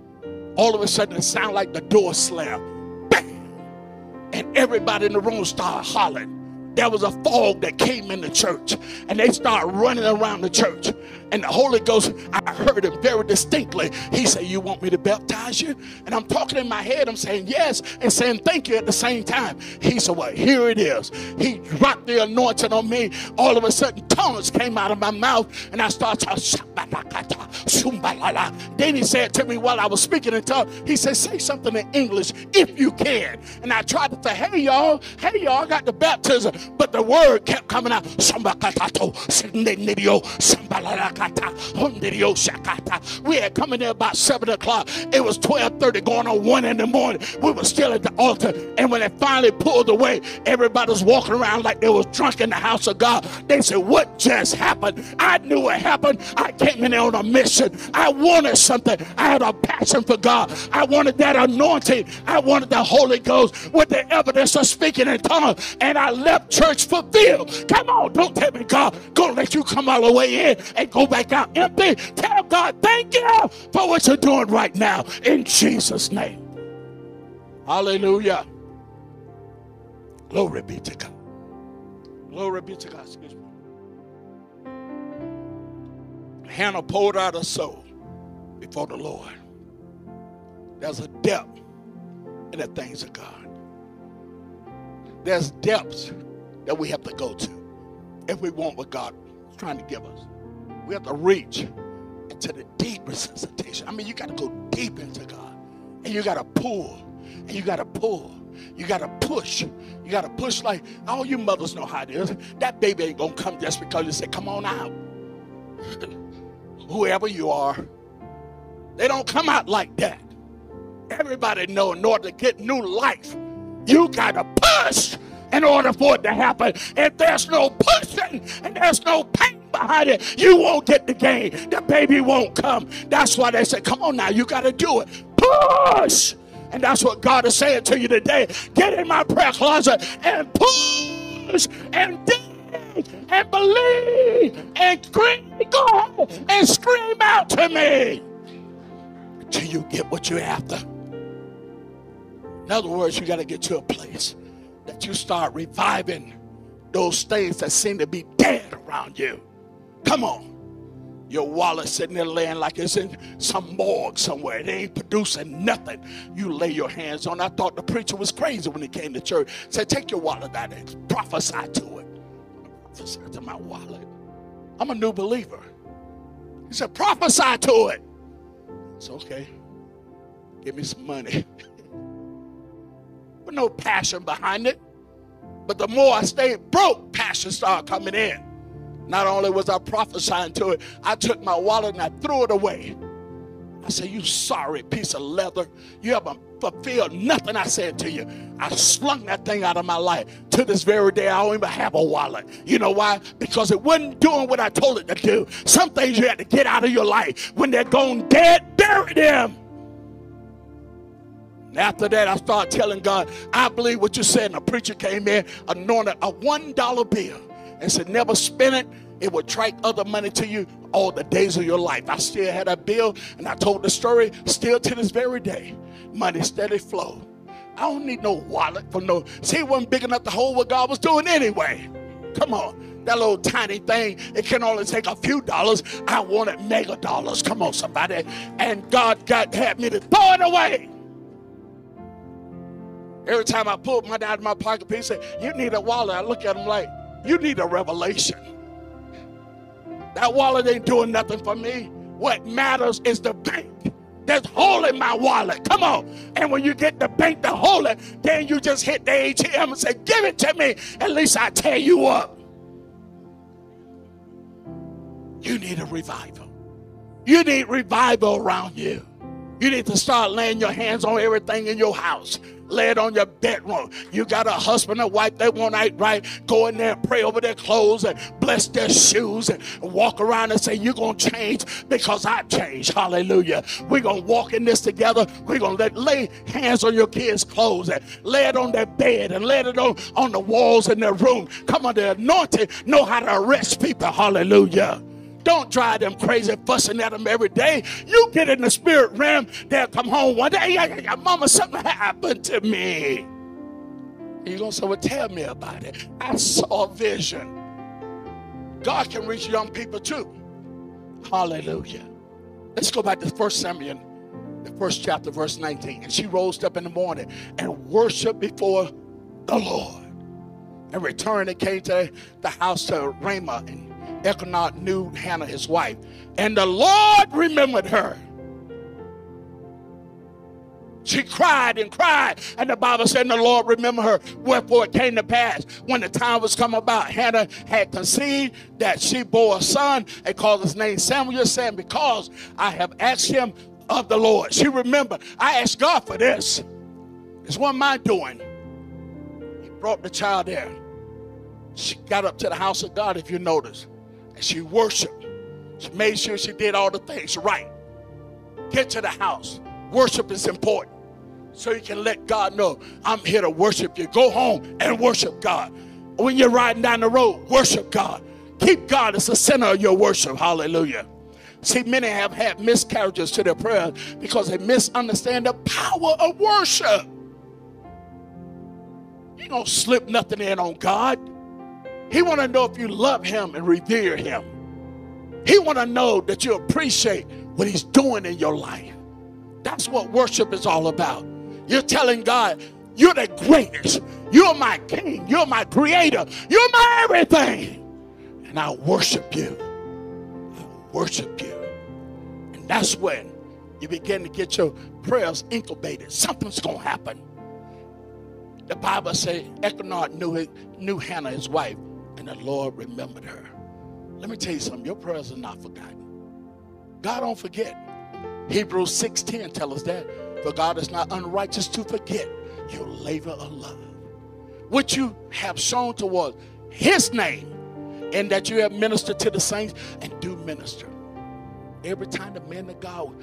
all of a sudden it sounded like the door slammed. Bam! And everybody in the room started hollering. There was a fog that came in the church, and they started running around the church. And the Holy Ghost, I heard him very distinctly. He said, You want me to baptize you? And I'm talking in my head, I'm saying yes, and saying thank you at the same time. He said, Well, here it is. He dropped the anointing on me. All of a sudden, tongues came out of my mouth, and I started to then he said to me while I was speaking in tongues, he said, Say something in English if you can. And I tried to say, Hey y'all, hey y'all, I got the baptism. But the word kept coming out. We had come in there about 7 o'clock. It was 12:30 going on 1 in the morning. We were still at the altar. And when it finally pulled away, everybody was walking around like they was drunk in the house of God. They said, What just happened? I knew what happened. I came in there on a mission. I wanted something. I had a passion for God. I wanted that anointing. I wanted the Holy Ghost with the evidence of speaking in tongues. And I left church fulfilled. Come on, don't tell me God gonna let you come all the way in and go back out empty. Tell God, thank you for what you're doing right now in Jesus' name. Hallelujah. Glory be to God. Glory be to God. Excuse me. Hannah poured out her soul before the Lord. There's a depth in the things of God. There's depths that we have to go to if we want what God is trying to give us. We have to reach into the deep resuscitation. I mean, you got to go deep into God. And you got to pull. And you got to pull. You got to push. You got to push like all you mothers know how it is. That baby ain't going to come just because you say, come on out. Whoever you are, they don't come out like that. Everybody know in order to get new life, you got to push in order for it to happen. If there's no pushing and there's no pain behind it, you won't get the gain. The baby won't come. That's why they say, come on now, you got to do it. Push. And that's what God is saying to you today. Get in my prayer closet and push and dig and believe and scream. Go ahead and scream out to me till you get what you're after. In other words, you got to get to a place that you start reviving those things that seem to be dead around you. Come on. Your wallet sitting there laying like it's in some morgue somewhere. It ain't producing nothing. You lay your hands on. I thought the preacher was crazy when he came to church. Said, take your wallet out and prophesy to it. Prophesy to my wallet. I'm a new believer. He said, prophesy to it. It's okay. Give me some money. with no passion behind it. But the more I stayed broke, passion started coming in. Not only was I prophesying to it, I took my wallet and I threw it away. I said, You sorry piece of leather. You haven't fulfilled nothing I said to you. I slung that thing out of my life. To this very day, I don't even have a wallet. You know why? Because it wasn't doing what I told it to do. Some things you had to get out of your life. When they're gone dead, bury them. After that, I started telling God, I believe what you said. And a preacher came in, anointed a $1 bill, and said, Never spend it. It will track other money to you all the days of your life. I still had a bill, and I told the story still to this very day. Money steady flow. I don't need no wallet for no. See, it wasn't big enough to hold what God was doing anyway. Come on. That little tiny thing, it can only take a few dollars. I wanted mega dollars. Come on, somebody. And God got had me to throw it away. Every time I pulled my dad in my pocket, he said, You need a wallet. I look at him like, You need a revelation. That wallet ain't doing nothing for me. What matters is the bank There's that's holding my wallet. Come on. And when you get the bank to hold it, then you just hit the ATM and say, Give it to me. At least I tear you up. You need a revival. You need revival around you. You need to start laying your hands on everything in your house lay it on your bedroom. You got a husband and wife that won't act right. Go in there and pray over their clothes and bless their shoes and walk around and say, You're going to change because I changed. Hallelujah. We're going to walk in this together. We're going to lay hands on your kids' clothes and lay it on their bed and lay it on, on the walls in their room. Come on, the anointed know how to arrest people. Hallelujah. Don't drive them crazy, fussing at them every day. You get in the spirit realm, they'll come home one day. Yeah, mama, something happened to me. You're going to say, well, tell me about it. I saw a vision. God can reach young people too. Hallelujah. Let's go back to First Samuel, the first chapter, verse 19. And she rose up in the morning and worshiped before the Lord. And returned and came to the house to Ramah and Elkanah knew Hannah, his wife, and the Lord remembered her. She cried and cried, and the Bible said, the Lord remembered her. Wherefore it came to pass when the time was come about, Hannah had conceived that she bore a son and called his name Samuel, saying, Because I have asked him of the Lord. She remembered, I asked God for this. It's am I doing. He brought the child there. She got up to the house of God, if you notice. And she worshiped. She made sure she did all the things right. Get to the house. Worship is important. So you can let God know, I'm here to worship you. Go home and worship God. When you're riding down the road, worship God. Keep God as the center of your worship. Hallelujah. See, many have had miscarriages to their prayers because they misunderstand the power of worship. You don't slip nothing in on God. He want to know if you love him and revere him. He want to know that you appreciate what he's doing in your life. That's what worship is all about. You're telling God, you're the greatest. You're my king. You're my creator. You're my everything. And I worship you. I worship you. And that's when you begin to get your prayers incubated. Something's going to happen. The Bible says Elkanah knew, knew Hannah, his wife, and the Lord remembered her. Let me tell you something. Your prayers are not forgotten. God don't forget. Hebrews 6.10 tell us that. For God is not unrighteous to forget your labor of love, which you have shown toward his name, and that you have ministered to the saints and do minister. Every time the man of God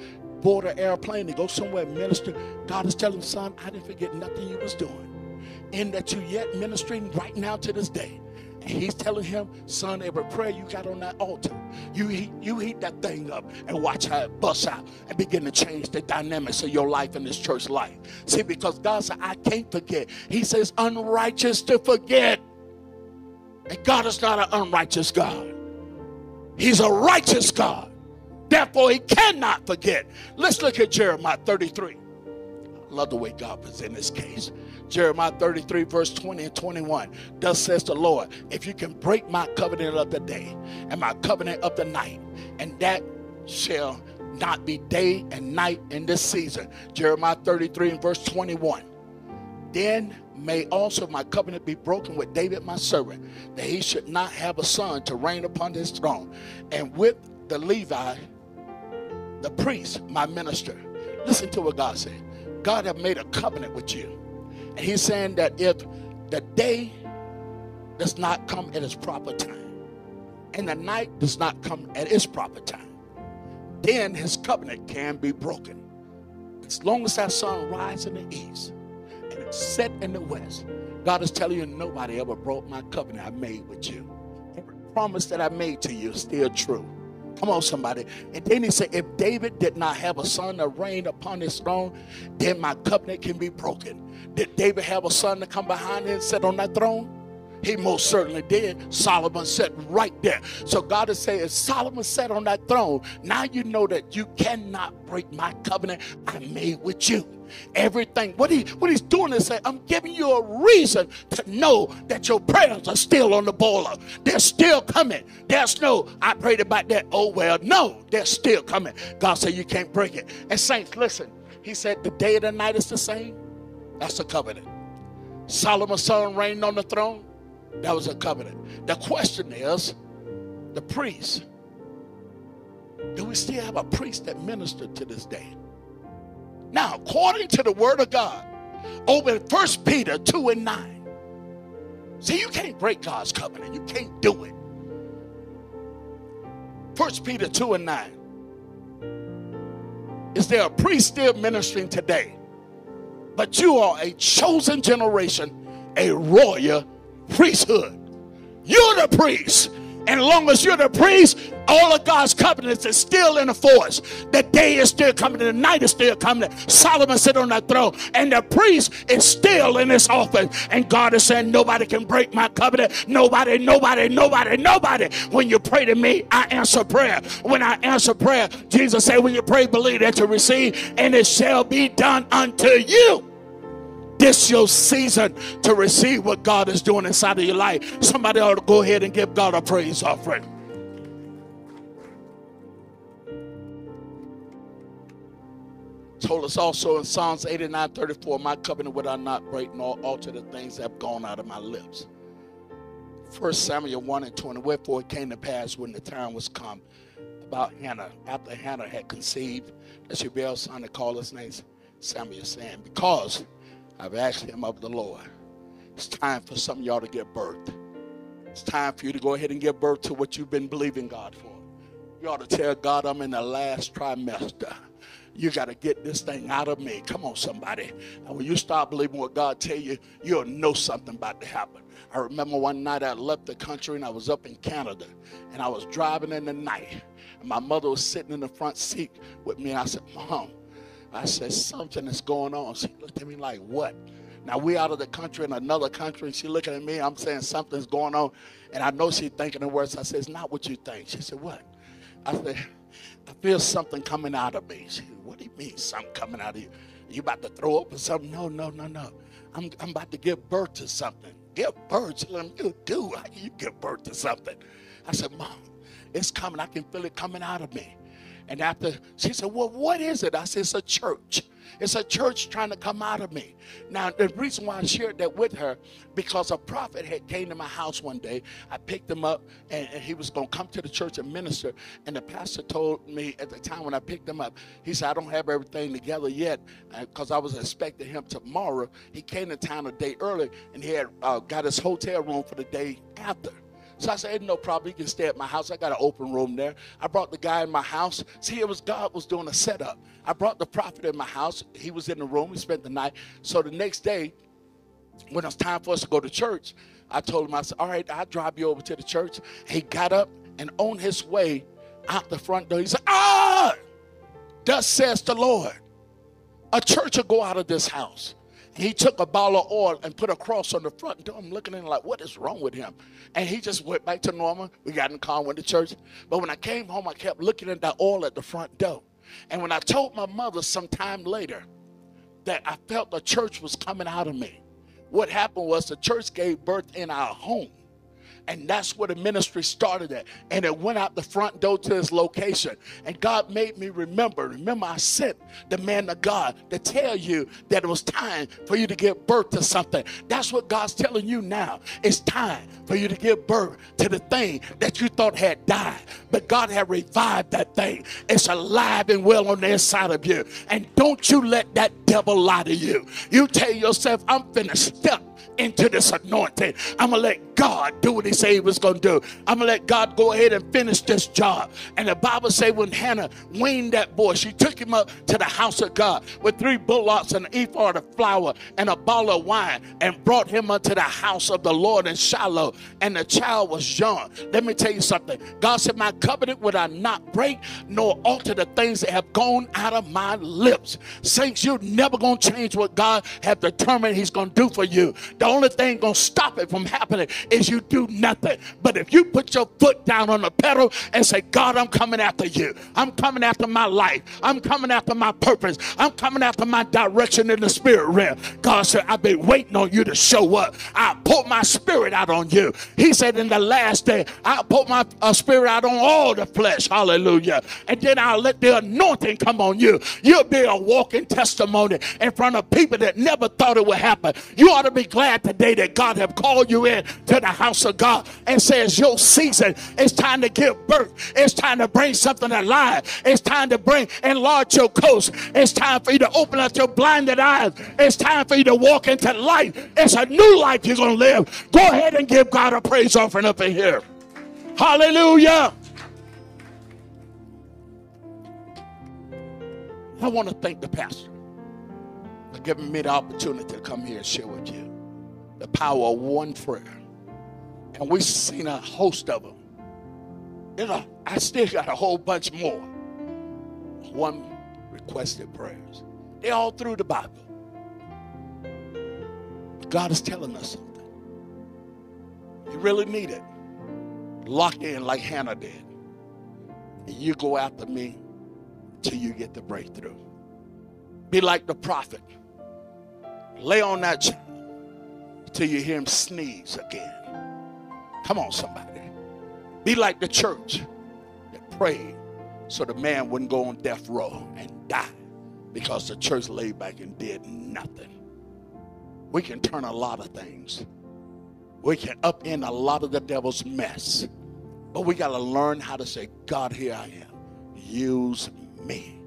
board an airplane to go somewhere and minister, God is telling son, I didn't forget nothing you was doing. And that you yet ministering right now to this day. He's telling him, son, every prayer you got on that altar, you heat, you heat that thing up and watch how it busts out and begin to change the dynamics of your life and this church life. See, because God said, I can't forget. He says, unrighteous to forget. And God is not an unrighteous God. He's a righteous God. Therefore, he cannot forget. Let's look at Jeremiah 33. I love the way God presents this case. Jeremiah 33, verse 20 and 21. Thus says the Lord, if you can break my covenant of the day and my covenant of the night, and that shall not be day and night in this season. Jeremiah 33 and verse 21. Then may also my covenant be broken with David my servant, that he should not have a son to reign upon his throne, and with the Levi the priest, my minister. Listen to what God said. God have made a covenant with you. And he's saying that if the day does not come at its proper time, and the night does not come at its proper time, then his covenant can be broken. As long as that sun rises in the east and it's set in the west, God is telling you nobody ever broke my covenant I made with you. Every promise that I made to you is still true. Come on, somebody. And then he said, if David did not have a son to reign upon his throne, then my covenant can be broken. Did David have a son to come behind him and sit on that throne? He most certainly did. Solomon sat right there. So God is saying, Solomon sat on that throne, now you know that you cannot break my covenant I made with you. Everything. What he what he's doing is saying, I'm giving you a reason to know that your prayers are still on the boiler. They're still coming. There's no, I prayed about that. Oh well, no, they're still coming. God said you can't break it. And saints, listen. He said the day and the night is the same. That's the covenant. Solomon's son reigned on the throne. That was a covenant. The question is, the priest. Do we still have a priest that ministered to this day? Now, according to the word of God, over in 1 Peter 2 and 9. See, you can't break God's covenant. You can't do it. 1 Peter 2 and 9. Is there a priest still ministering today? But you are a chosen generation, a royal priesthood. You're the priest. And long as you're the priest, all of God's covenants is still in the force. The day is still coming, the night is still coming. Solomon sit on that throne, and the priest is still in his office. And God is saying, Nobody can break my covenant. Nobody, nobody, nobody, nobody. When you pray to me, I answer prayer. When I answer prayer, Jesus said, When you pray, believe that you receive, and it shall be done unto you. This your season to receive what God is doing inside of your life. Somebody ought to go ahead and give God a praise offering. Told us also in Psalms 89 34, my covenant would I not break nor alter the things that have gone out of my lips. First Samuel 1 and 20, wherefore it came to pass when the time was come about Hannah, after Hannah had conceived, that she bare a son to call his name Samuel, saying, Because I've asked him of the Lord. It's time for some of y'all to get birth. It's time for you to go ahead and give birth to what you've been believing God for. You ought to tell God, I'm in the last trimester. You got to get this thing out of me. Come on, somebody. And when you start believing what God tell you, you'll know something about to happen. I remember one night I left the country and I was up in Canada and I was driving in the night. And my mother was sitting in the front seat with me. And I said, Mom, I said, something is going on. She looked at me like, what? Now we out of the country in another country, she looking at me. I'm saying something's going on, and I know she's thinking the words. I said, "It's not what you think." She said, "What?" I said, "I feel something coming out of me." She said, "What do you mean, something coming out of you? You about to throw up or something?" No, no, no, no. I'm I'm about to give birth to something. Give birth to them. You do. You give birth to something? I said, "Mom, it's coming. I can feel it coming out of me." And after she said, Well, what is it? I said, It's a church. It's a church trying to come out of me. Now, the reason why I shared that with her, because a prophet had came to my house one day. I picked him up, and, and he was going to come to the church and minister. And the pastor told me at the time when I picked him up, he said, I don't have everything together yet, because uh, I was expecting him tomorrow. He came to town a day early, and he had uh, got his hotel room for the day after. So I said, no problem. You can stay at my house. I got an open room there. I brought the guy in my house. See, it was God was doing a setup. I brought the prophet in my house. He was in the room. We spent the night. So the next day, when it was time for us to go to church, I told him, I said, all right, I'll drive you over to the church. He got up and on his way out the front door, he said, ah, thus says the Lord. A church will go out of this house he took a bottle of oil and put a cross on the front door. I'm looking at him like, what is wrong with him? And he just went back to normal. We got in the car went to church. But when I came home, I kept looking at that oil at the front door. And when I told my mother some time later that I felt the church was coming out of me, what happened was the church gave birth in our home. And that's where the ministry started at. And it went out the front door to his location. And God made me remember. Remember, I sent the man of God to tell you that it was time for you to give birth to something. That's what God's telling you now. It's time for you to give birth to the thing that you thought had died. But God had revived that thing. It's alive and well on the inside of you. And don't you let that devil lie to you. You tell yourself, I'm finished. Step into this anointing. I'm going to let God do what he said he was going to do. I'm going to let God go ahead and finish this job. And the Bible say when Hannah weaned that boy, she took him up to the house of God with three bullocks and an ephah of flour and a bottle of wine and brought him unto the house of the Lord in Shiloh. And the child was young. Let me tell you something. God said, my covenant would I not break nor alter the things that have gone out of my lips. Saints, you're never going to change what God have determined he's going to do for you. The the only thing gonna stop it from happening is you do nothing. But if you put your foot down on the pedal and say, God, I'm coming after you. I'm coming after my life. I'm coming after my purpose. I'm coming after my direction in the spirit realm. God said, I've been waiting on you to show up. I put my spirit out on you. He said, in the last day, I'll pour my uh, spirit out on all the flesh. Hallelujah. And then I'll let the anointing come on you. You'll be a walking testimony in front of people that never thought it would happen. You ought to be glad glad today that God have called you in to the house of God and says your season it's time to give birth. It's time to bring something alive. It's time to bring enlarge your coast. It's time for you to open up your blinded eyes. It's time for you to walk into life. It's a new life you're gonna live. Go ahead and give God a praise offering up in here. Hallelujah. I want to thank the pastor for giving me the opportunity to come here and share with you the power of one prayer. And we've seen a host of them. You know, I still got a whole bunch more. One requested prayers. They're all through the Bible. God is telling us something. You really need it. Lock in like Hannah did. And you go after me till you get the breakthrough. Be like the prophet. Lay on that till you hear him sneeze again. Come on, somebody. Be like the church that prayed so the man wouldn't go on death row and die because the church laid back and did nothing. We can turn a lot of things. We can upend a lot of the devil's mess. But we got to learn how to say, God, here I am. Use me.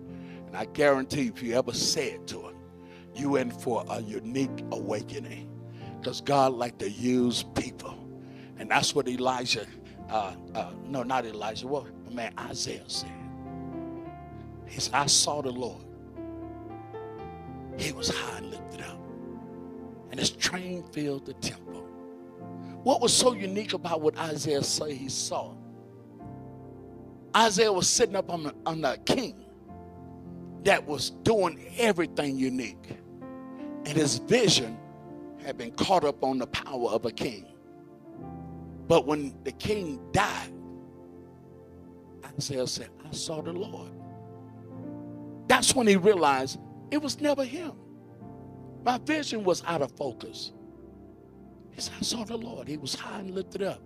And I guarantee if you ever say it to him, you in for a unique awakening because God like to use people. And that's what Elijah, uh, uh, no, not Elijah, what man Isaiah said. He said, I saw the Lord. He was high and lifted up. And his train filled the temple. What was so unique about what Isaiah said he saw? Isaiah was sitting up on the, on the king that was doing everything unique. And his vision had been caught up on the power of a king. But when the king died, Isaiah said, I saw the Lord. That's when he realized it was never him. My vision was out of focus. He said, I saw the Lord. He was high and lifted up,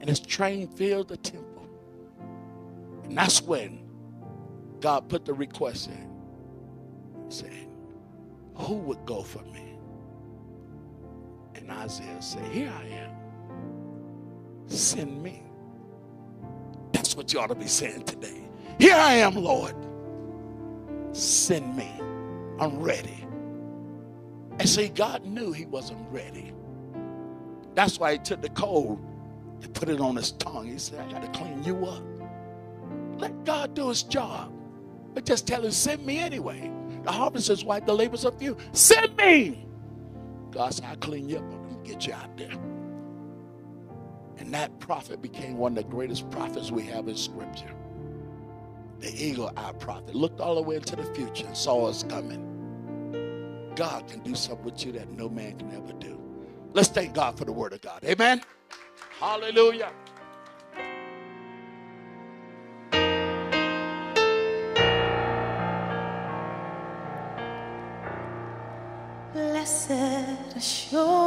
and his train filled the temple. And that's when God put the request in. He said, Who would go for me? And Isaiah said, Here I am. Send me. That's what you ought to be saying today. Here I am, Lord. Send me. I'm ready. And see, God knew he wasn't ready. That's why he took the coal and put it on his tongue. He said, I got to clean you up. Let God do his job. But just tell him, send me anyway. The harvest is white, the labors are few. Send me. God said, I'll clean you up. Get you out there. And that prophet became one of the greatest prophets we have in Scripture. The eagle eye prophet looked all the way into the future and saw us coming. God can do something with you that no man can ever do. Let's thank God for the word of God. Amen. Hallelujah. Blessed assurance.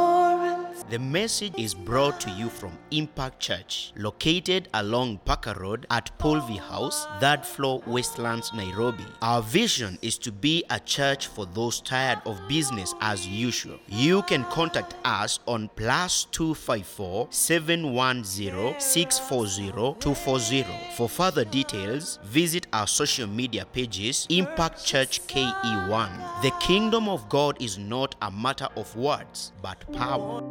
The message is brought to you from Impact Church, located along Parker Road at Polvi House, third floor, Westlands, Nairobi. Our vision is to be a church for those tired of business as usual. You can contact us on plus 254 710 640 240. For further details, visit our social media pages Impact Church KE1. The kingdom of God is not a matter of words, but power.